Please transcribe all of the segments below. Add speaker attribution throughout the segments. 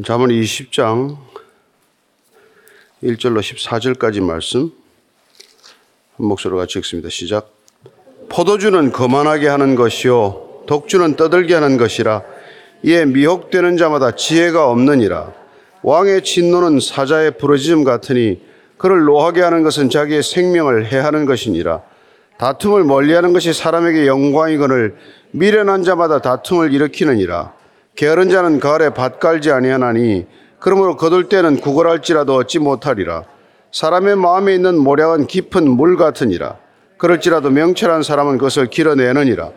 Speaker 1: 잠언 20장 1절로 14절까지 말씀 한 목소리로 같이 읽습니다. 시작. 포도주는 거만하게 하는 것이요 독주는 떠들게 하는 것이라 이에 미혹되는 자마다 지혜가 없느니라 왕의 진노는 사자의 부러짐 같으니 그를 노하게 하는 것은 자기의 생명을 해하는 것이니라 다툼을 멀리하는 것이 사람에게 영광이거늘 미련한 자마다 다툼을 일으키느니라 게으른 자는 가을에 밭 갈지 아니하나니 그러므로 거둘 때는 구걸할지라도 얻지 못하리라. 사람의 마음에 있는 모략은 깊은 물 같으니라. 그럴지라도 명철한 사람은 그것을 길어내느니라.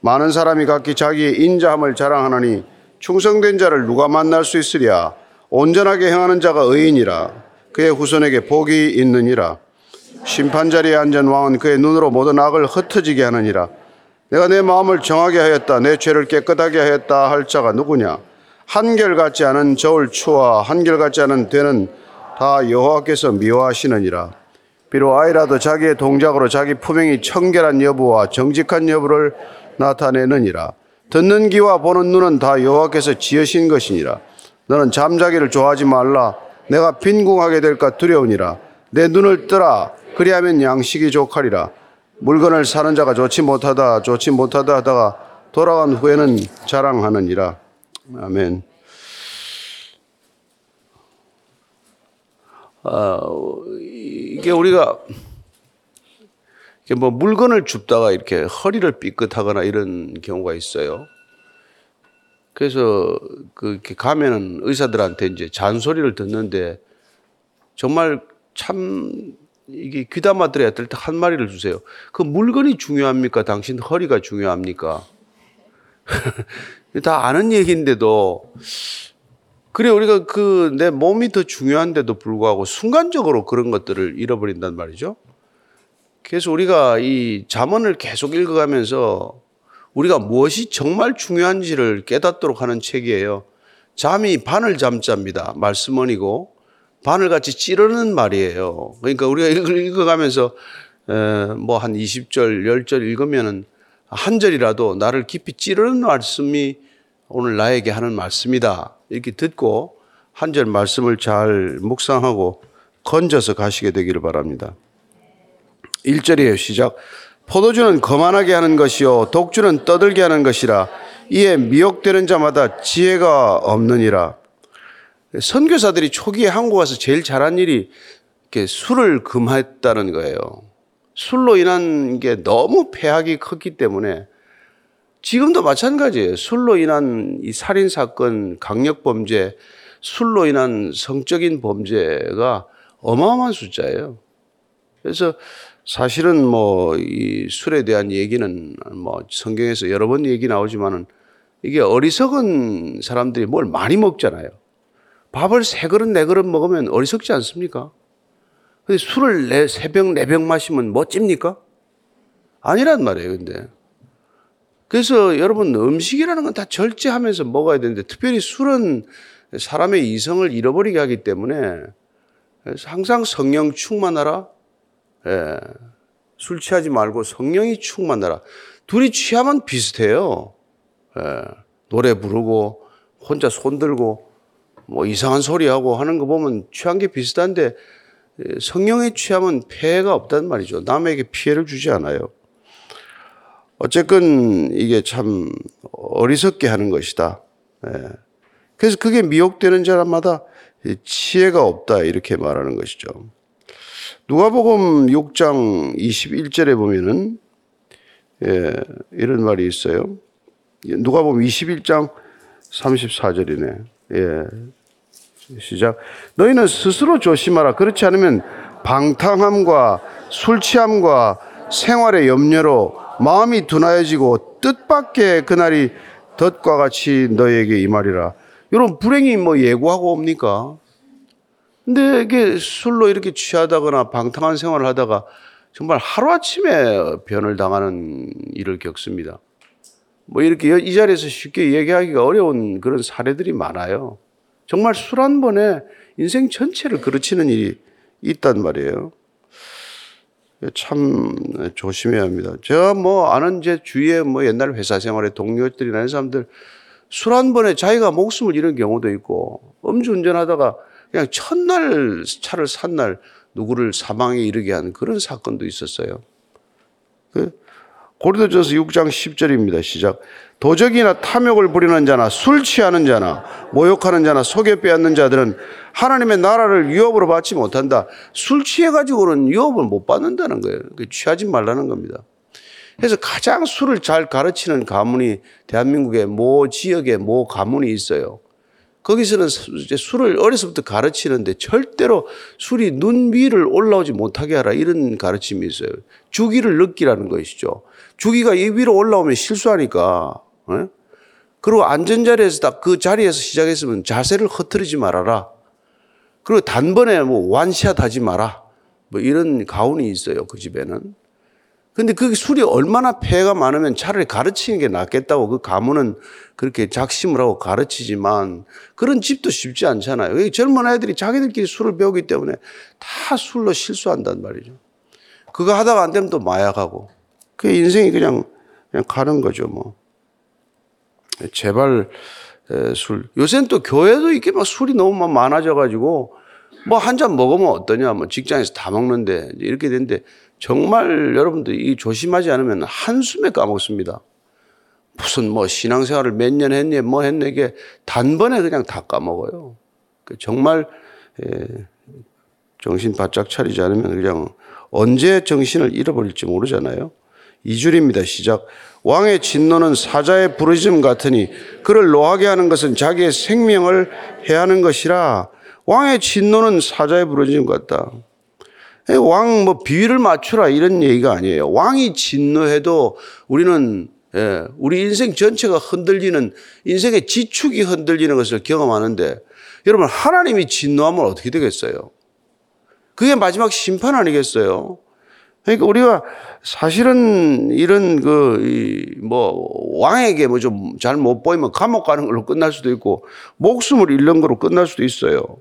Speaker 1: 많은 사람이 각기 자기의 인자함을 자랑하나니 충성된 자를 누가 만날 수 있으랴? 온전하게 행하는 자가 의인이라. 그의 후손에게 복이 있느니라. 심판 자리에 앉은 왕은 그의 눈으로 모든 악을 흩어지게 하느니라 내가 내 마음을 정하게 하였다. 내 죄를 깨끗하게 하였다 할 자가 누구냐? 한결같지 않은 저울 추와 한결같지 않은 되는 다 여호와께서 미워하시느니라. 비록 아이라도 자기의 동작으로 자기 품행이 청결한 여부와 정직한 여부를 나타내느니라. 듣는 귀와 보는 눈은 다 여호와께서 지으신 것이니라. 너는 잠자기를 좋아하지 말라. 내가 빈궁하게 될까 두려우니라. 내 눈을 뜨라. 그리하면 양식이 족하리라 물건을 사는 자가 좋지 못하다 좋지 못하다 하다가 돌아간 후에는 자랑하느니라 아멘. 아, 이게 우리가 이게 뭐 물건을 줍다가 이렇게 허리를 삐끗하거나 이런 경우가 있어요. 그래서 그 이렇게 가면은 의사들한테 이제 잔소리를 듣는데 정말 참 이게 귀담아 들어야 될 때 한 마리를 주세요. 그 물건이 중요합니까? 당신 허리가 중요합니까? 다 아는 얘기인데도 그래 우리가 그 내 몸이 더 중요한데도 불구하고 순간적으로 그런 것들을 잃어버린단 말이죠. 그래서 우리가 이 잠언을 계속 읽어가면서 우리가 무엇이 정말 중요한지를 깨닫도록 하는 책이에요. 잠이 바늘 잠자입니다. 말씀원이고 바늘같이 찌르는 말이에요. 그러니까 우리가 읽어가면서 뭐 한 20절, 10절 읽으면은 한 절이라도 나를 깊이 찌르는 말씀이 오늘 나에게 하는 말씀이다. 이렇게 듣고 한 절 말씀을 잘 묵상하고 건져서 가시게 되기를 바랍니다. 1절이에요. 시작. 포도주는 거만하게 하는 것이요 독주는 떠들게 하는 것이라 이에 미혹되는 자마다 지혜가 없느니라. 선교사들이 초기에 한국 와서 제일 잘한 일이 이렇게 술을 금했다는 거예요. 술로 인한 게 너무 폐악이 컸기 때문에 지금도 마찬가지예요. 술로 인한 이 살인 사건, 강력 범죄, 술로 인한 성적인 범죄가 어마어마한 숫자예요. 그래서 사실은 뭐 이 술에 대한 얘기는 뭐 성경에서 여러 번 얘기 나오지만은 이게 어리석은 사람들이 뭘 많이 먹잖아요. 밥을 세 그릇 네 그릇 먹으면 어리석지 않습니까? 근데 술을 네, 세 병 네 병 마시면 멋집니까? 아니란 말이에요, 근데. 그래서 여러분 음식이라는 건 다 절제하면서 먹어야 되는데 특별히 술은 사람의 이성을 잃어버리게 하기 때문에 항상 성령 충만하라. 예. 술 취하지 말고 성령이 충만하라. 둘이 취하면 비슷해요. 예. 노래 부르고 혼자 손 들고 뭐 이상한 소리 하고 하는 거 보면 취한 게 비슷한데 성령에 취하면 폐해가 없단 말이죠. 남에게 피해를 주지 않아요. 어쨌건 이게 참 어리석게 하는 것이다. 예. 그래서 그게 미혹되는 사람마다 지혜가 없다 이렇게 말하는 것이죠. 누가복음 6장 21절에 보면은 예, 이런 말이 있어요. 누가복음 21장 34절이네. 예. 시작. 너희는 스스로 조심하라. 그렇지 않으면 방탕함과 술 취함과 생활의 염려로 마음이 둔하여지고 뜻밖의 그날이 덫과 같이 너에게 임하리라. 이런 불행이 뭐 예고하고 옵니까? 근데 이게 술로 이렇게 취하다거나 방탕한 생활을 하다가 정말 하루아침에 변을 당하는 일을 겪습니다. 뭐 이렇게 이 자리에서 쉽게 얘기하기가 어려운 그런 사례들이 많아요. 정말 술 한 번에 인생 전체를 그르치는 일이 있단 말이에요. 참 조심해야 합니다. 제가 뭐 아는 제 주위에 뭐 옛날 회사 생활의 동료들이나 이런 사람들 술 한 번에 자기가 목숨을 잃은 경우도 있고 음주운전하다가 그냥 첫날 차를 산 날 누구를 사망에 이르게 한 그런 사건도 있었어요. 그 고린도전서 6장 10절입니다. 시작. 도적이나 탐욕을 부리는 자나 술 취하는 자나 모욕하는 자나 속여 빼앗는 자들은 하나님의 나라를 유업으로 받지 못한다. 술 취해 가지고는 유업을 못 받는다는 거예요. 그 취하지 말라는 겁니다. 그래서 가장 술을 잘 가르치는 가문이 대한민국의 모 지역에 모 가문이 있어요. 거기서는 이제 술을 어려서부터 가르치는데 절대로 술이 눈 위를 올라오지 못하게 하라 이런 가르침이 있어요. 주기를 느끼라는 것이죠. 주기가 이 위로 올라오면 실수하니까. 예? 그리고 안전자리에서 딱 그 자리에서 시작했으면 자세를 흐트리지 말아라. 그리고 단번에 뭐 완샷 하지 마라. 뭐 이런 가훈이 있어요. 그 집에는. 근데 그 술이 얼마나 폐가 많으면 차라리 가르치는 게 낫겠다고 그 가문은 그렇게 작심을 하고 가르치지만 그런 집도 쉽지 않잖아요. 젊은 아이들이 자기들끼리 술을 배우기 때문에 다 술로 실수한단 말이죠. 그거 하다가 안 되면 또 마약하고. 그 인생이 그냥, 그냥 가는 거죠, 뭐. 제발 에, 술. 요새는 또 교회도 이게 막 술이 너무 많아져가지고 뭐 한 잔 먹으면 어떠냐. 뭐 직장에서 다 먹는데 이렇게 되는데 정말 여러분들 이 조심하지 않으면 한숨에 까먹습니다. 무슨 뭐 신앙생활을 몇 년 했니 뭐 했네 이게 단번에 그냥 다 까먹어요. 그 정말 에, 정신 바짝 차리지 않으면 그냥 언제 정신을 잃어버릴지 모르잖아요. 이 줄입니다. 시작. 왕의 진노는 사자의 부르짖음 같으니 그를 노하게 하는 것은 자기의 생명을 해하는 것이라. 왕의 진노는 사자의 부르짖음 같다. 왕 뭐 비위를 맞추라 이런 얘기가 아니에요. 왕이 진노해도 우리는 예, 우리 인생 전체가 흔들리는 인생의 지축이 흔들리는 것을 경험하는데 여러분 하나님이 진노하면 어떻게 되겠어요? 그게 마지막 심판 아니겠어요? 그러니까 우리가 사실은 이런 그 뭐 왕에게 뭐 좀 잘 못 보이면 감옥 가는 걸로 끝날 수도 있고 목숨을 잃는 걸로 끝날 수도 있어요.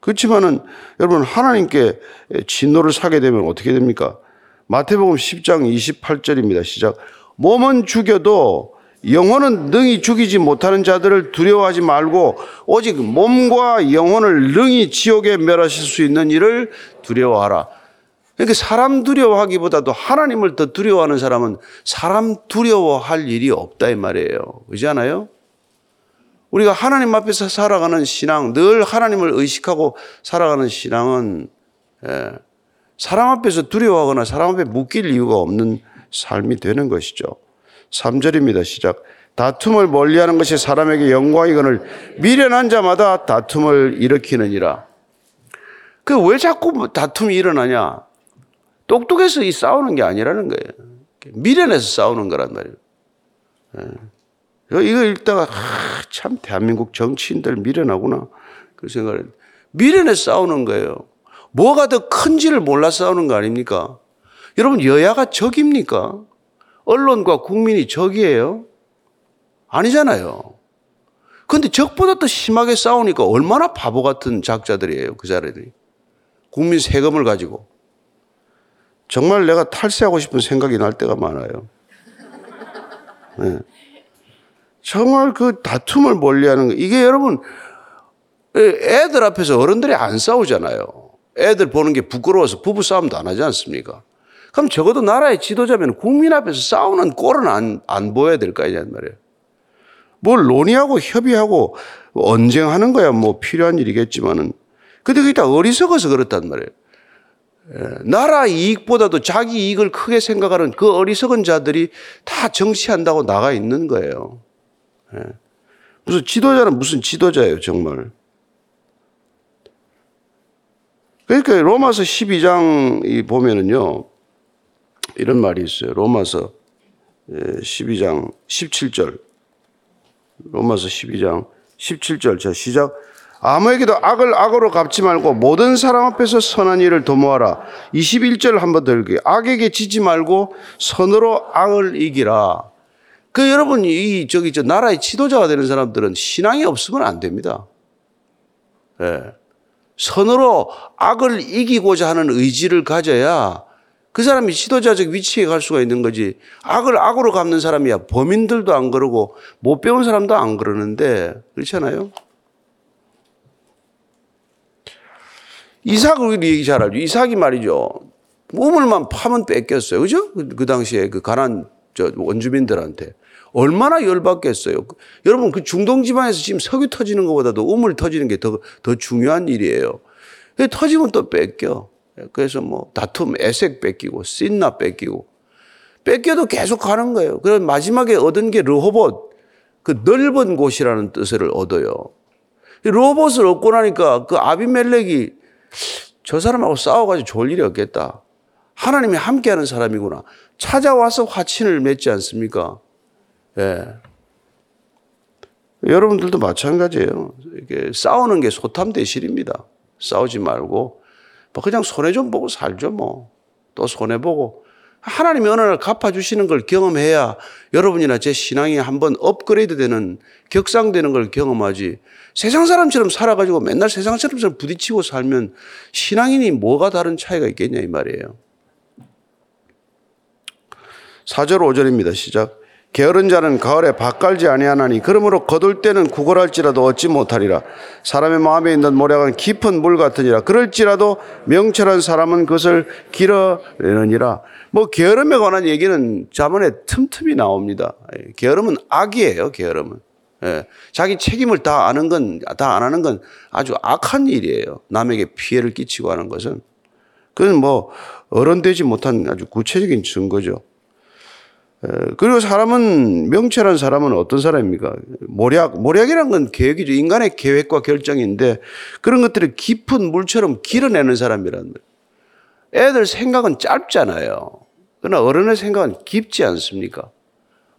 Speaker 1: 그렇지만은 여러분 하나님께 진노를 사게 되면 어떻게 됩니까? 마태복음 10장 28절입니다. 시작. 몸은 죽여도 영혼은 능히 죽이지 못하는 자들을 두려워하지 말고 오직 몸과 영혼을 능히 지옥에 멸하실 수 있는 일을 두려워하라. 그러니까 사람 두려워하기보다도 하나님을 더 두려워하는 사람은 사람 두려워할 일이 없다 이 말이에요. 그렇지 않아요? 우리가 하나님 앞에서 살아가는 신앙, 늘 하나님을 의식하고 살아가는 신앙은 예, 사람 앞에서 두려워하거나 사람 앞에 묶일 이유가 없는 삶이 되는 것이죠. 3절입니다. 시작. 다툼을 멀리하는 것이 사람에게 영광이거늘 미련한 자마다 다툼을 일으키느니라. 그 왜 자꾸 다툼이 일어나냐? 똑똑해서 이 싸우는 게 아니라는 거예요. 미련해서 싸우는 거란 말이에요. 예. 이거 읽다가 아, 참 대한민국 정치인들 미련하구나 그 생각을 미련해 싸우는 거예요. 뭐가 더 큰지를 몰라 싸우는 거 아닙니까? 여러분 여야가 적입니까? 언론과 국민이 적이에요? 아니잖아요. 근데 적보다 더 심하게 싸우니까 얼마나 바보 같은 작자들이에요. 그 자리들이. 국민 세금을 가지고. 정말 내가 탈세하고 싶은 생각이 날 때가 많아요. 네. 정말 그 다툼을 멀리하는 거 이게 여러분 애들 앞에서 어른들이 안 싸우잖아요. 애들 보는 게 부끄러워서 부부 싸움도 안 하지 않습니까? 그럼 적어도 나라의 지도자면 국민 앞에서 싸우는 꼴은 안, 안 보여야 될 거 아니냐 말이에요. 뭘 논의하고 협의하고 언쟁하는 거야 뭐 필요한 일이겠지만은 근데 그게 다 어리석어서 그렇단 말이에요. 나라 이익보다도 자기 이익을 크게 생각하는 그 어리석은 자들이 다 정치한다고 나가 있는 거예요. 무슨 지도자는 무슨 지도자예요, 정말. 그러니까 로마서 12장 보면은요, 이런 말이 있어요. 로마서 12장 17절. 로마서 12장 17절. 자, 시작. 아무에게도 악을 악으로 갚지 말고 모든 사람 앞에서 선한 일을 도모하라. 21절 한번 더 읽게요. 악에게 지지 말고 선으로 악을 이기라. 그 여러분 이 저기 저 나라의 지도자가 되는 사람들은 신앙이 없으면 안 됩니다. 예. 선으로 악을 이기고자 하는 의지를 가져야 그 사람이 지도자적 위치에 갈 수가 있는 거지. 악을 악으로 갚는 사람이야. 범인들도 안 그러고 못 배운 사람도 안 그러는데 그렇잖아요. 이삭을 우리 얘기 잘 알죠. 이삭이 말이죠. 우물만 파면 뺏겼어요. 그죠? 그, 그 당시에 그 가난 저 원주민들한테. 얼마나 열받겠어요. 그- 여러분 그 중동 지방에서 지금 석유 터지는 것보다도 우물 터지는 게 더 더 중요한 일이에요. 그 터지면 또 뺏겨. 그래서 뭐 다툼, 애색 뺏기고 신나 뺏기고 뺏겨도 계속 가는 거예요. 그래서 마지막에 얻은 게 르호봇 그 넓은 곳이라는 뜻을 얻어요. 로봇을 얻고 나니까 그 아비멜렉이 저 사람하고 싸워가지고 좋을 일이 없겠다. 하나님이 함께하는 사람이구나. 찾아와서 화친을 맺지 않습니까? 예. 여러분들도 마찬가지예요. 이게 싸우는 게 소탐 대실입니다. 싸우지 말고 뭐 그냥 손해 좀 보고 살죠 뭐. 또 손해 보고 하나님이 어느 날 갚아주시는 걸 경험해야 여러분이나 제 신앙이 한번 업그레이드 되는 격상되는 걸 경험하지 세상 사람처럼 살아가지고 맨날 세상 사람처럼 부딪히고 살면 신앙인이 뭐가 다른 차이가 있겠냐 이 말이에요. 4절 5절입니다. 시작. 게으른 자는 가을에 밭 갈지 아니하나니 그러므로 거둘 때는 구걸할지라도 얻지 못하리라. 사람의 마음에 있는 모략은 깊은 물 같으니라. 그럴지라도 명철한 사람은 그것을 길어내느니라. 뭐 게으름에 관한 얘기는 자문에 틈틈이 나옵니다. 예, 게으름은 악이에요. 게으름은. 예, 자기 책임을 다 아는 건, 다 안 하는 건 아주 악한 일이에요. 남에게 피해를 끼치고 하는 것은. 그건 뭐 어른되지 못한 아주 구체적인 증거죠. 에, 그리고 사람은 명철한 사람은 어떤 사람입니까? 모략 모략이란 건 계획이죠. 인간의 계획과 결정인데 그런 것들을 깊은 물처럼 길어내는 사람이란 말이에요. 애들 생각은 짧잖아요. 그러나 어른의 생각은 깊지 않습니까?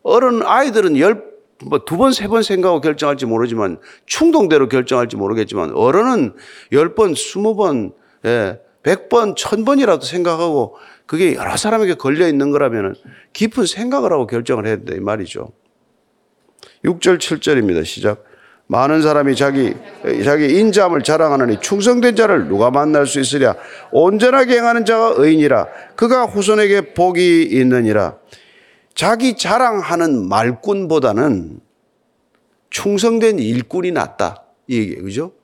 Speaker 1: 어른 아이들은 열 뭐 두 번, 세 번 생각하고 결정할지 모르지만 충동대로 결정할지 모르겠지만 어른은 열 번, 스무 번, 예, 백 번, 천 번이라도 생각하고 그게 여러 사람에게 걸려 있는 거라면 깊은 생각을 하고 결정을 해야 된다 이 말이죠. 6절, 7절입니다. 시작. 많은 사람이 자기 자기 인자함을 자랑하느니 충성된 자를 누가 만날 수 있으랴 온전하게 행하는 자가 의인이라 그가 후손에게 복이 있느니라 자기 자랑하는 말꾼보다는 충성된 일꾼이 낫다 이 얘기예요 그죠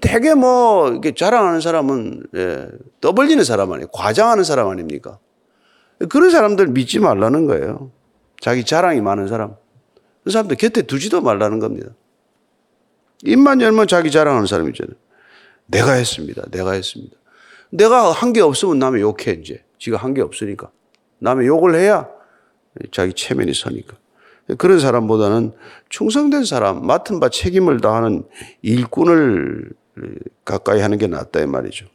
Speaker 1: 되게 뭐 이렇게 자랑하는 사람은 예, 떠벌리는 사람 아니에요 과장하는 사람 아닙니까 그런 사람들 믿지 말라는 거예요 자기 자랑이 많은 사람 그 사람들 곁에 두지도 말라는 겁니다 입만 열면 자기 자랑하는 사람 있잖아요. 내가 했습니다. 내가 했습니다. 내가 한 게 없으면 남의 욕해, 이제. 지가 한 게 없으니까. 남의 욕을 해야 자기 체면이 서니까. 그런 사람보다는 충성된 사람, 맡은 바 책임을 다하는 일꾼을 가까이 하는 게 낫다, 이 말이죠.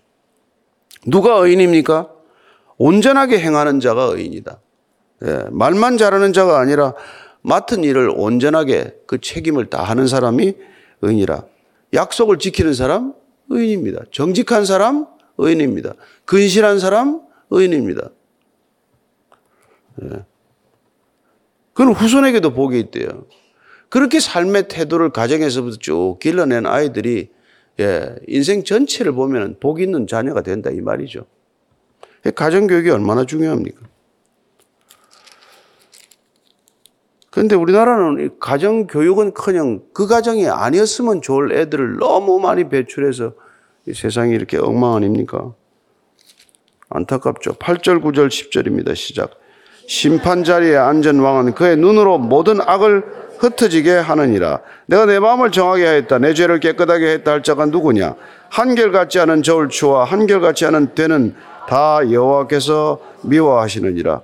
Speaker 1: 누가 의인입니까? 온전하게 행하는 자가 의인이다. 예, 말만 잘하는 자가 아니라 맡은 일을 온전하게 그 책임을 다하는 사람이 의인이라. 약속을 지키는 사람 의인입니다. 정직한 사람 의인입니다. 근실한 사람 의인입니다. 예. 그건 후손에게도 복이 있대요. 그렇게 삶의 태도를 가정에서부터 쭉 길러낸 아이들이 예, 인생 전체를 보면 복 있는 자녀가 된다 이 말이죠. 가정교육이 얼마나 중요합니까? 그런데 우리나라는 가정 교육은 커녕 그 가정이 아니었으면 좋을 애들을 너무 많이 배출해서 이 세상이 이렇게 엉망 아닙니까? 안타깝죠. 8절, 9절, 10절입니다. 시작. 심판 자리에 앉은 왕은 그의 눈으로 모든 악을 흩어지게 하느니라. 내가 내 마음을 정하게 하였다. 내 죄를 깨끗하게 했다 할 자가 누구냐? 한결같지 않은 저울 추와 한결같지 않은 되는 다 여호와께서 미워하시느니라.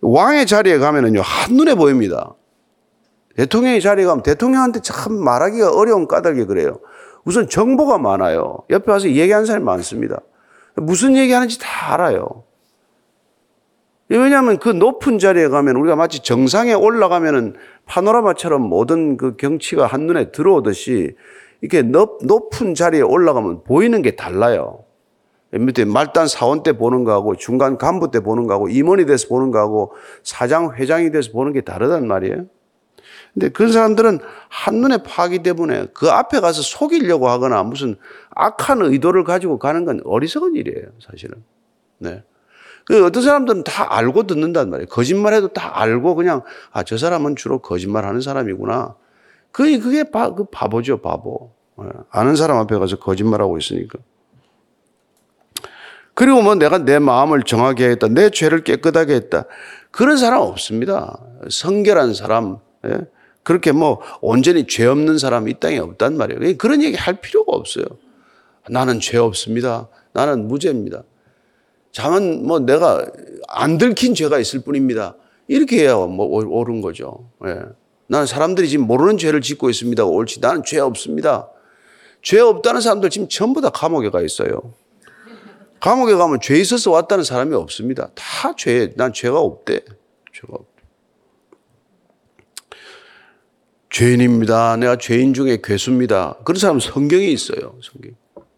Speaker 1: 왕의 자리에 가면은요, 한눈에 보입니다. 대통령의 자리에 가면 대통령한테 참 말하기가 어려운 까닭이 그래요. 우선 정보가 많아요. 옆에 와서 얘기하는 사람이 많습니다. 무슨 얘기하는지 다 알아요. 왜냐하면 그 높은 자리에 가면 우리가 마치 정상에 올라가면은 파노라마처럼 모든 그 경치가 한눈에 들어오듯이 이렇게 높은 자리에 올라가면 보이는 게 달라요. 밑에 말단 사원 때 보는 거하고 중간 간부 때 보는 거하고 임원이 돼서 보는 거하고 사장, 회장이 돼서 보는 게 다르단 말이에요. 근데 그런 사람들은 한눈에 파기 때문에 그 앞에 가서 속이려고 하거나 무슨 악한 의도를 가지고 가는 건 어리석은 일이에요, 사실은. 네. 그 어떤 사람들은 다 알고 듣는단 말이에요. 거짓말해도 다 알고 그냥 아, 저 사람은 주로 거짓말 하는 사람이구나. 그게, 그게 바, 그 바보죠, 바보. 네. 아는 사람 앞에 가서 거짓말하고 있으니까. 그리고 뭐 내가 내 마음을 정하게 했다. 내 죄를 깨끗하게 했다. 그런 사람 없습니다. 성결한 사람, 예? 그렇게 뭐 온전히 죄 없는 사람 이 땅에 없단 말이에요. 그런 얘기 할 필요가 없어요. 나는 죄 없습니다. 나는 무죄입니다. 자만 뭐 내가 안 들킨 죄가 있을 뿐입니다. 이렇게 해야 뭐 옳은 거죠. 예. 나는 사람들이 지금 모르는 죄를 짓고 있습니다. 옳지. 나는 죄 없습니다. 죄 없다는 사람들 지금 전부 다 감옥에 가 있어요. 감옥에 가면 죄 있어서 왔다는 사람이 없습니다. 다 죄, 난 죄가 없대. 죄가 없대. 죄인입니다. 내가 죄인 중에 괴수입니다. 그런 사람 성경에 있어요. 성경.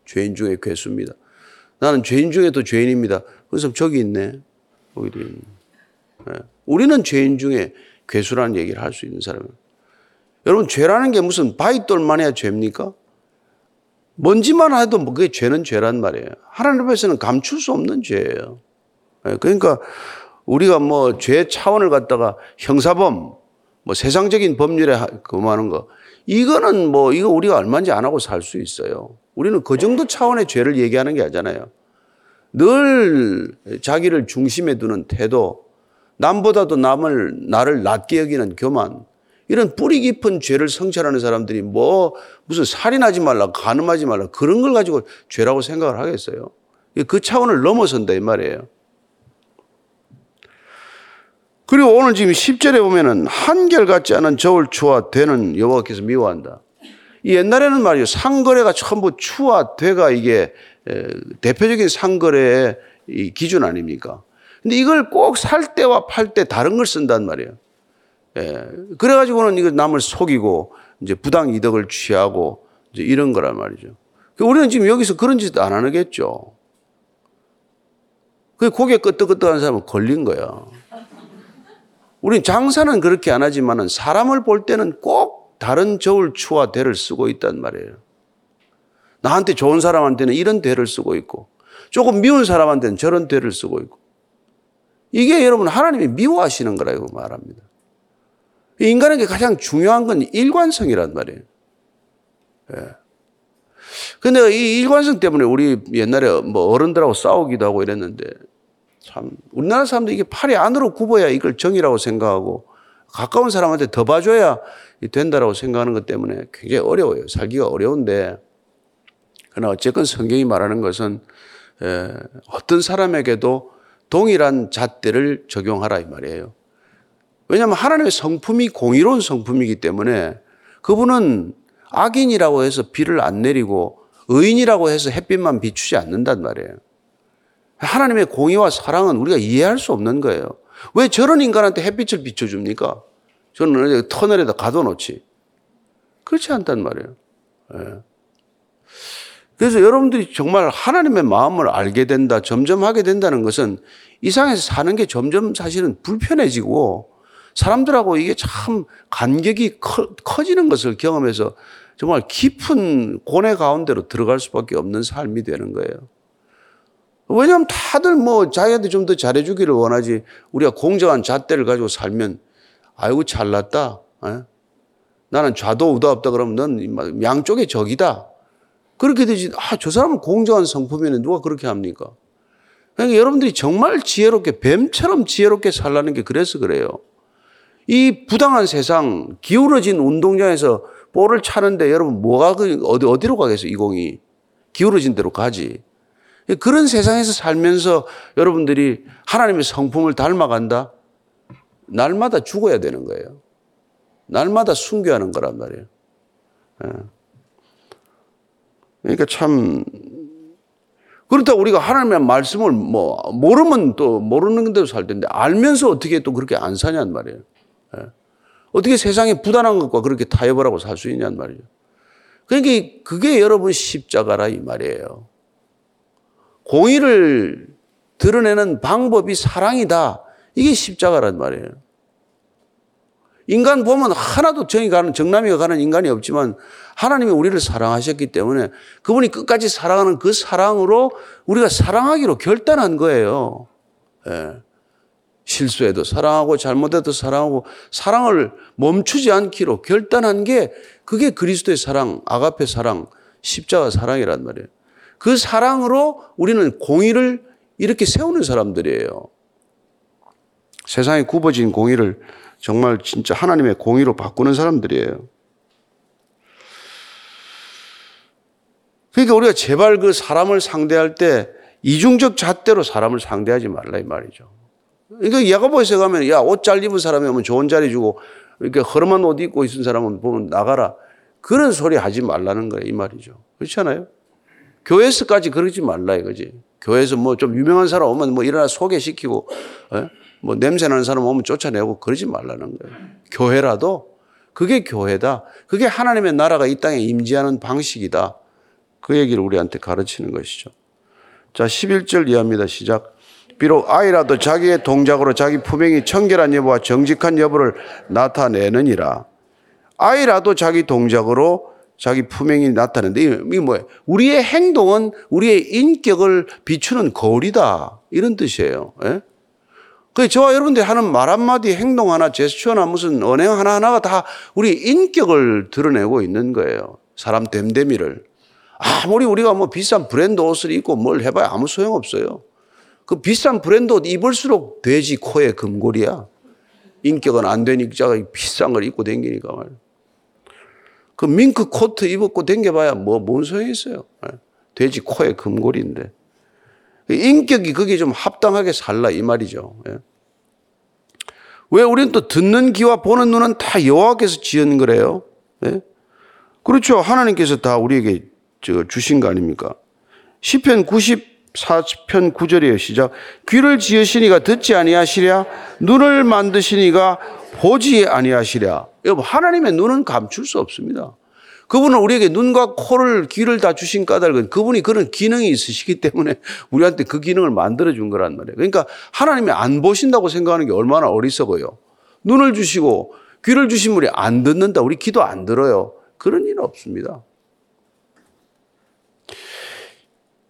Speaker 1: 죄인 중에 괴수입니다. 나는 죄인 중에도 죄인입니다. 그래서 저기 있네. 거기도 있네. 네. 우리는 죄인 중에 괴수라는 얘기를 할 수 있는 사람이에요. 여러분, 죄라는 게 무슨 바위돌만 해야 죄입니까? 먼지만 해도 뭐 그게 죄는 죄란 말이에요. 하나님 앞에서는 감출 수 없는 죄예요. 네. 그러니까 우리가 뭐 죄 차원을 갖다가 형사범, 뭐 세상적인 법률에 그만한 거, 이거는 뭐 이거 우리가 얼마인지 안 하고 살 수 있어요. 우리는 그 정도 차원의 죄를 얘기하는 게 아니잖아요. 늘 자기를 중심에 두는 태도, 남보다도 남을, 나를 낮게 여기는 교만, 이런 뿌리 깊은 죄를 성찰하는 사람들이 뭐 무슨 살인하지 말라, 가늠하지 말라, 그런 걸 가지고 죄라고 생각을 하겠어요. 그 차원을 넘어선다, 이 말이에요. 그리고 오늘 지금 10절에 보면은 한결같지 않은 저울 추와 되는 여호와께서 미워한다. 이 옛날에는 말이죠. 상거래가 전부 추와 되가 이게 대표적인 상거래의 기준 아닙니까? 근데 이걸 꼭 살 때와 팔 때 다른 걸 쓴단 말이에요. 예. 그래가지고는 이거 남을 속이고 이제 부당 이득을 취하고 이제 이런 거란 말이죠. 그 우리는 지금 여기서 그런 짓 안 하겠죠. 그 고개 끄덕끄덕한 사람은 걸린 거야. 우린 장사는 그렇게 안 하지만은 사람을 볼 때는 꼭 다른 저울 추와 대를 쓰고 있단 말이에요. 나한테 좋은 사람한테는 이런 대를 쓰고 있고 조금 미운 사람한테는 저런 대를 쓰고 있고 이게 여러분 하나님이 미워하시는 거라고 말합니다. 인간에게 가장 중요한 건 일관성이란 말이에요. 예. 근데 이 일관성 때문에 우리 옛날에 뭐 어른들하고 싸우기도 하고 이랬는데 참 우리나라 사람들 이게 팔이 안으로 굽어야 이걸 정이라고 생각하고 가까운 사람한테 더 봐줘야 된다라고 생각하는 것 때문에 굉장히 어려워요. 살기가 어려운데 그러나 어쨌건 성경이 말하는 것은 어떤 사람에게도 동일한 잣대를 적용하라 이 말이에요. 왜냐하면 하나님의 성품이 공의로운 성품이기 때문에 그분은 악인이라고 해서 비를 안 내리고 의인이라고 해서 햇빛만 비추지 않는단 말이에요. 하나님의 공의와 사랑은 우리가 이해할 수 없는 거예요. 왜 저런 인간한테 햇빛을 비춰줍니까? 저는 터널에다 가둬놓지. 그렇지 않단 말이에요. 예. 그래서 여러분들이 정말 하나님의 마음을 알게 된다, 점점 하게 된다는 것은 이 상에서 사는 게 점점 사실은 불편해지고 사람들하고 이게 참 간격이 커, 커지는 것을 경험해서 정말 깊은 고뇌 가운데로 들어갈 수밖에 없는 삶이 되는 거예요. 왜냐하면 다들 뭐 자기한테 좀 더 잘해주기를 원하지 우리가 공정한 잣대를 가지고 살면 아이고 잘났다. 에? 예? 나는 좌도 우도 없다 그러면 넌 양쪽의 적이다. 그렇게 되지. 아, 저 사람은 공정한 성품이네. 누가 그렇게 합니까? 그러니까 여러분들이 정말 지혜롭게, 뱀처럼 지혜롭게 살라는 게 그래서 그래요. 이 부당한 세상, 기울어진 운동장에서 볼을 차는데 여러분 뭐가 그 어디, 어디로 가겠어요, 이 공이? 기울어진 대로 가지. 그런 세상에서 살면서 여러분들이 하나님의 성품을 닮아간다? 날마다 죽어야 되는 거예요. 날마다 순교하는 거란 말이에요. 예. 그러니까 참 그렇다 우리가 하나님의 말씀을 뭐 모르면 또 모르는 대로 살 텐데 알면서 어떻게 또 그렇게 안 사냔 말이에요. 예. 어떻게 세상에 부단한 것과 그렇게 타협을 하고 살 수 있냔 말이에요. 그러니까 그게 여러분 십자가라 이 말이에요. 공의를 드러내는 방법이 사랑이다. 이게 십자가란 말이에요. 인간 보면 하나도 정이 가는, 정남이가 가는 인간이 없지만 하나님이 우리를 사랑하셨기 때문에 그분이 끝까지 사랑하는 그 사랑으로 우리가 사랑하기로 결단한 거예요. 예. 실수해도 사랑하고 잘못해도 사랑하고 사랑을 멈추지 않기로 결단한 게 그게 그리스도의 사랑, 아가페 사랑, 십자가 사랑이란 말이에요. 그 사랑으로 우리는 공의를 이렇게 세우는 사람들이에요. 세상에 굽어진 공의를 정말 진짜 하나님의 공의로 바꾸는 사람들이에요. 그러니까 우리가 제발 그 사람을 상대할 때 이중적 잣대로 사람을 상대하지 말라 이 말이죠. 그러니까 야고보에서 가면 야 옷 잘 입은 사람이 오면 좋은 자리 주고 이렇게 허름한 옷 입고 있는 사람은 보면 나가라. 그런 소리 하지 말라는 거예요 이 말이죠. 그렇지 않아요? 교회에서까지 그러지 말라 이거지. 교회에서 뭐 좀 유명한 사람 오면 뭐 일어나 소개시키고 에? 뭐 냄새 나는 사람 오면 쫓아내고 그러지 말라는 거예요. 교회라도 그게 교회다. 그게 하나님의 나라가 이 땅에 임재하는 방식이다. 그 얘기를 우리한테 가르치는 것이죠. 자, 11절 이하입니다. 시작. 비록 아이라도 자기의 동작으로 자기 품행이 청결한 여부와 정직한 여부를 나타내느니라. 아이라도 자기 동작으로 자기 품행이 나타내는데 이게 뭐예요? 우리의 행동은 우리의 인격을 비추는 거울이다. 이런 뜻이에요. 예? 그 저와 여러분들이 하는 말 한마디, 행동 하나, 제스처나 무슨 언행 하나하나가 다 우리 인격을 드러내고 있는 거예요. 사람 됨됨이를. 아무리 우리가 뭐 비싼 브랜드 옷을 입고 뭘 해봐야 아무 소용 없어요. 그 비싼 브랜드 옷 입을수록 돼지 코에 금골이야. 인격은 안 되니까 비싼 걸 입고 댕기니까 말이야. 그 밍크 코트 입었고 댕겨봐야 뭐, 뭔 소용이 있어요. 예. 돼지 코에 금골인데. 인격이 그게 좀 합당하게 살라 이 말이죠. 예. 왜 우리는 또 듣는 귀와 보는 눈은 다 여호와께서 지은 거래요. 예? 그렇죠. 하나님께서 다 우리에게 주신 거 아닙니까? 시편 94편 9절이에요. 시작. 귀를 지으시니가 듣지 아니하시랴 눈을 만드시니가 보지 아니하시랴. 여러분 하나님의 눈은 감출 수 없습니다. 그분은 우리에게 눈과 코를 귀를 다 주신 까닭은 그분이 그런 기능이 있으시기 때문에 우리한테 그 기능을 만들어 준 거란 말이에요. 그러니까 하나님이 안 보신다고 생각하는 게 얼마나 어리석어요. 눈을 주시고 귀를 주신 분이 안 듣는다. 우리 기도 안 들어요. 그런 일은 없습니다.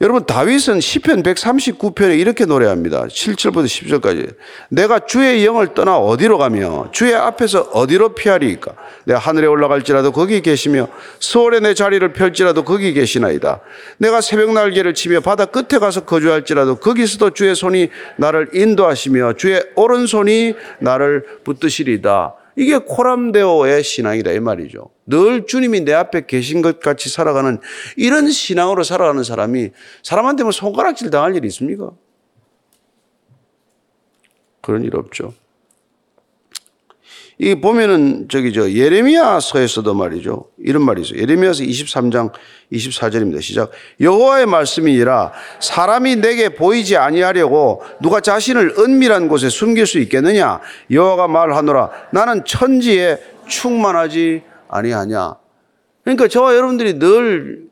Speaker 1: 여러분 다윗은 시편 139편에 이렇게 노래합니다. 7절부터 10절까지. 내가 주의 영을 떠나 어디로 가며 주의 앞에서 어디로 피하리까? 내가 하늘에 올라갈지라도 거기 계시며 서울에 내 자리를 펼지라도 거기 계시나이다. 내가 새벽 날개를 치며 바다 끝에 가서 거주할지라도 거기서도 주의 손이 나를 인도하시며 주의 오른손이 나를 붙드시리다. 이게 코람데오의 신앙이다 이 말이죠. 늘 주님이 내 앞에 계신 것 같이 살아가는 이런 신앙으로 살아가는 사람이 사람한테 뭐 손가락질 당할 일이 있습니까? 그런 일 없죠. 이 보면은 저기 저 예레미야서에서도 말이죠. 이런 말이 있어요. 예레미야서 23장 24절입니다. 시작. 여호와의 말씀이니라 사람이 내게 보이지 아니하려고 누가 자신을 은밀한 곳에 숨길 수 있겠느냐? 여호와가 말하노라 나는 천지에 충만하지 아니하냐. 그러니까 저와 여러분들이 늘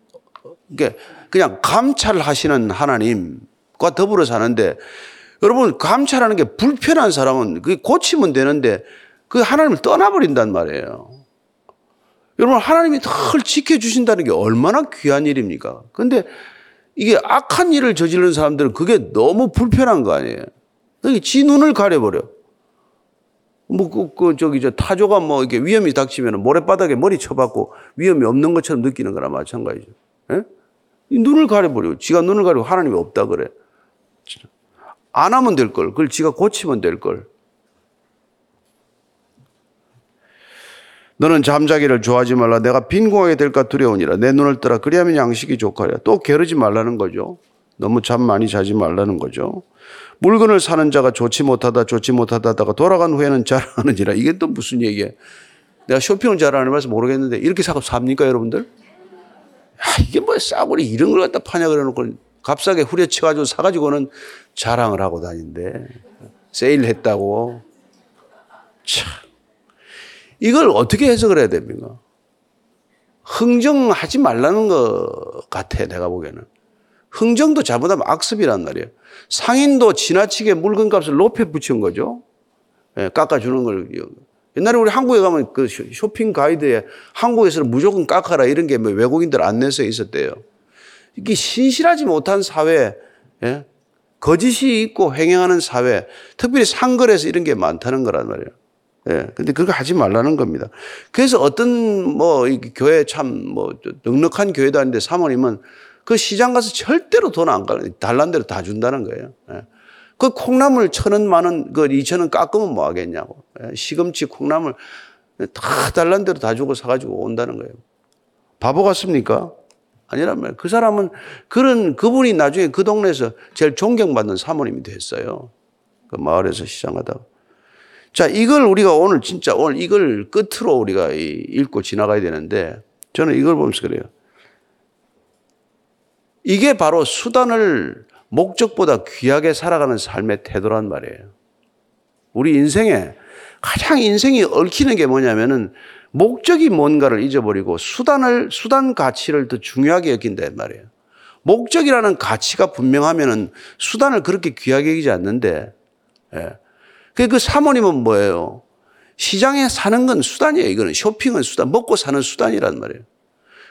Speaker 1: 그냥 감찰하시는 하나님과 더불어 사는데 여러분 감찰하는 게 불편한 사람은 그게 고치면 되는데 그 하나님을 떠나버린단 말이에요. 여러분, 하나님이 늘 지켜주신다는 게 얼마나 귀한 일입니까? 근데 이게 악한 일을 저지르는 사람들은 그게 너무 불편한 거 아니에요? 지 눈을 가려버려. 뭐, 그, 그, 저기, 저, 타조가 뭐, 이렇게 위험이 닥치면 모래바닥에 머리 쳐박고 위험이 없는 것처럼 느끼는 거나 마찬가지죠. 예? 눈을 가려버려. 지가 눈을 가리고 하나님이 없다 그래. 안 하면 될 걸. 그걸 지가 고치면 될 걸. 너는 잠자기를 좋아하지 말라. 내가 빈공하게 될까 두려우니라. 내 눈을 떠라. 그리하면 양식이 좋거라. 또 게으르지 말라는 거죠. 너무 잠 많이 자지 말라는 거죠. 물건을 사는 자가 좋지 못하다, 좋지 못하다 하다가 돌아간 후에는 잘하느니라. 이게 또 무슨 얘기예요? 내가 쇼핑을 잘하는 말서 모르겠는데 이렇게 사고 삽니까, 여러분들? 야, 이게 뭐야, 싸구리 이런 걸 갖다 파냐 그래놓고 값싸게 후려쳐가지고 사가지고는 자랑을 하고 다닌대. 세일 했다고. 참. 이걸 어떻게 해석을 해야 됩니까? 흥정하지 말라는 것 같아, 내가 보기에는. 흥정도 잘못하면 악습이란 말이에요. 상인도 지나치게 물건값을 높여 붙인 거죠. 예, 깎아주는 걸. 옛날에 우리 한국에 가면 그 쇼핑 가이드에 한국에서는 무조건 깎아라 이런 게 뭐 외국인들 안내서에 있었대요. 이게 신실하지 못한 사회, 예? 거짓이 있고 횡행하는 사회, 특별히 상거래에서 이런 게 많다는 거란 말이에요. 예. 근데 그거 하지 말라는 겁니다. 그래서 어떤 뭐 교회 참 뭐 넉넉한 교회도 아닌데 사모님은 그 시장 가서 절대로 돈 안 가. 달란 대로 다 준다는 거예요. 예. 그 콩나물 천 원, 만 원, 그 이천 원 깎으면 뭐 하겠냐고. 예. 시금치, 콩나물 다 달란 대로 다 주고 사가지고 온다는 거예요. 바보 같습니까? 아니란 말이에요. 그 사람은 그런, 그분이 나중에 그 동네에서 제일 존경받는 사모님이 됐어요. 그 마을에서 시장하다가. 자, 이걸 우리가 오늘 진짜 오늘 이걸 끝으로 우리가 읽고 지나가야 되는데 저는 이걸 보면서 그래요. 이게 바로 수단을 목적보다 귀하게 살아가는 삶의 태도란 말이에요. 우리 인생에 가장 인생이 얽히는 게 뭐냐면은 목적이 뭔가를 잊어버리고 수단을, 수단 가치를 더 중요하게 여긴단 말이에요. 목적이라는 가치가 분명하면은 수단을 그렇게 귀하게 여기지 않는데, 예. 그, 그 사모님은 뭐예요? 시장에 사는 건 수단이에요. 이거는 쇼핑은 수단, 먹고 사는 수단이란 말이에요.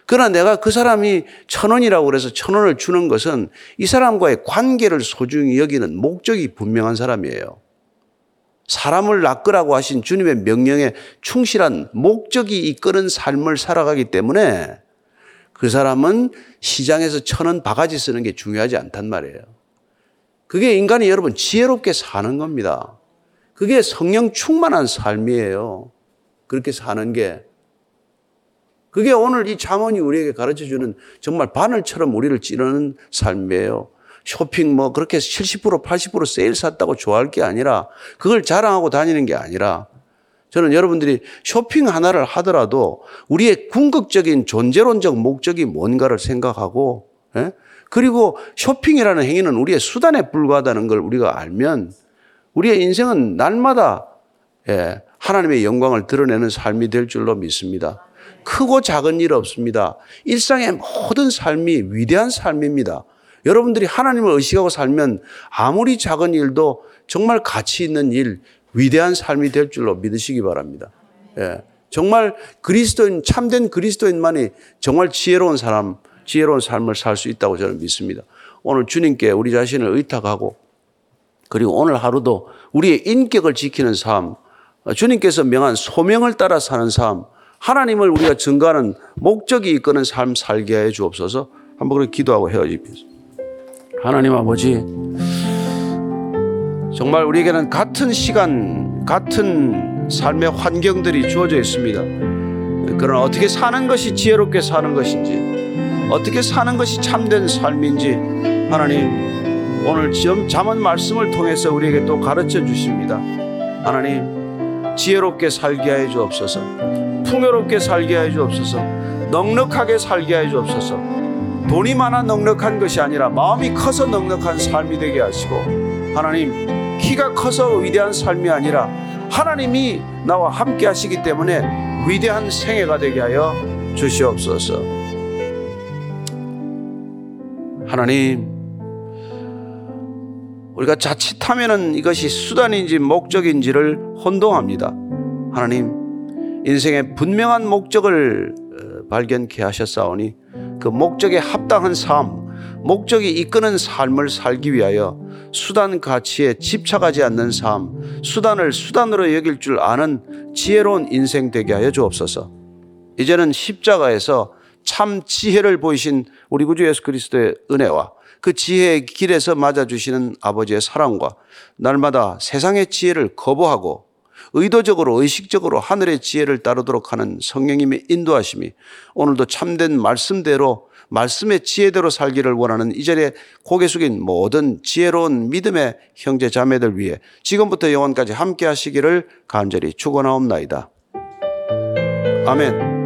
Speaker 1: 그러나 내가 그 사람이 천 원이라고 그래서 천 원을 주는 것은 이 사람과의 관계를 소중히 여기는 목적이 분명한 사람이에요. 사람을 낚으라고 하신 주님의 명령에 충실한 목적이 이끄는 삶을 살아가기 때문에 그 사람은 시장에서 천 원 바가지 쓰는 게 중요하지 않단 말이에요. 그게 인간이 여러분 지혜롭게 사는 겁니다. 그게 성령 충만한 삶이에요. 그렇게 사는 게. 그게 오늘 이 잠언이 우리에게 가르쳐 주는 정말 바늘처럼 우리를 찌르는 삶이에요. 쇼핑 뭐 그렇게 70% 80% 세일 샀다고 좋아할 게 아니라 그걸 자랑하고 다니는 게 아니라 저는 여러분들이 쇼핑 하나를 하더라도 우리의 궁극적인 존재론적 목적이 뭔가를 생각하고 예? 그리고 쇼핑이라는 행위는 우리의 수단에 불과하다는 걸 우리가 알면 우리의 인생은 날마다 예, 하나님의 영광을 드러내는 삶이 될 줄로 믿습니다. 크고 작은 일 없습니다. 일상의 모든 삶이 위대한 삶입니다. 여러분들이 하나님을 의식하고 살면 아무리 작은 일도 정말 가치 있는 일, 위대한 삶이 될 줄로 믿으시기 바랍니다. 예. 정말 그리스도인, 참된 그리스도인만이 정말 지혜로운 사람, 지혜로운 삶을 살 수 있다고 저는 믿습니다. 오늘 주님께 우리 자신을 의탁하고 그리고 오늘 하루도 우리의 인격을 지키는 삶, 주님께서 명한 소명을 따라 사는 삶, 하나님을 우리가 증거하는 목적이 이끄는 삶 살게 해 주옵소서 한번 그렇게 기도하고 헤어지겠습니다. 하나님 아버지, 정말 우리에게는 같은 시간, 같은 삶의 환경들이 주어져 있습니다. 그러나 어떻게 사는 것이 지혜롭게 사는 것인지, 어떻게 사는 것이 참된 삶인지, 하나님, 오늘 잠언 말씀을 통해서 우리에게 또 가르쳐 주십니다. 하나님, 지혜롭게 살게 하여 주옵소서, 풍요롭게 살게 하여 주옵소서, 넉넉하게 살게 하여 주옵소서, 돈이 많아 넉넉한 것이 아니라 마음이 커서 넉넉한 삶이 되게 하시고, 하나님, 키가 커서 위대한 삶이 아니라 하나님이 나와 함께 하시기 때문에 위대한 생애가 되게 하여 주시옵소서. 하나님, 우리가 자칫하면은 이것이 수단인지 목적인지를 혼동합니다. 하나님, 인생의 분명한 목적을 어, 발견케 하셨사오니 그 목적에 합당한 삶, 목적이 이끄는 삶을 살기 위하여 수단 가치에 집착하지 않는 삶, 수단을 수단으로 여길 줄 아는 지혜로운 인생 되게 하여 주옵소서. 이제는 십자가에서 참 지혜를 보이신 우리 구주 예수 그리스도의 은혜와 그 지혜의 길에서 맞아주시는 아버지의 사랑과 날마다 세상의 지혜를 거부하고 의도적으로 의식적으로 하늘의 지혜를 따르도록 하는 성령님의 인도하심이 오늘도 참된 말씀대로 말씀의 지혜대로 살기를 원하는 이 자리에 고개 숙인 모든 지혜로운 믿음의 형제 자매들 위해 지금부터 영원까지 함께 하시기를 간절히 축원하옵나이다. 아멘.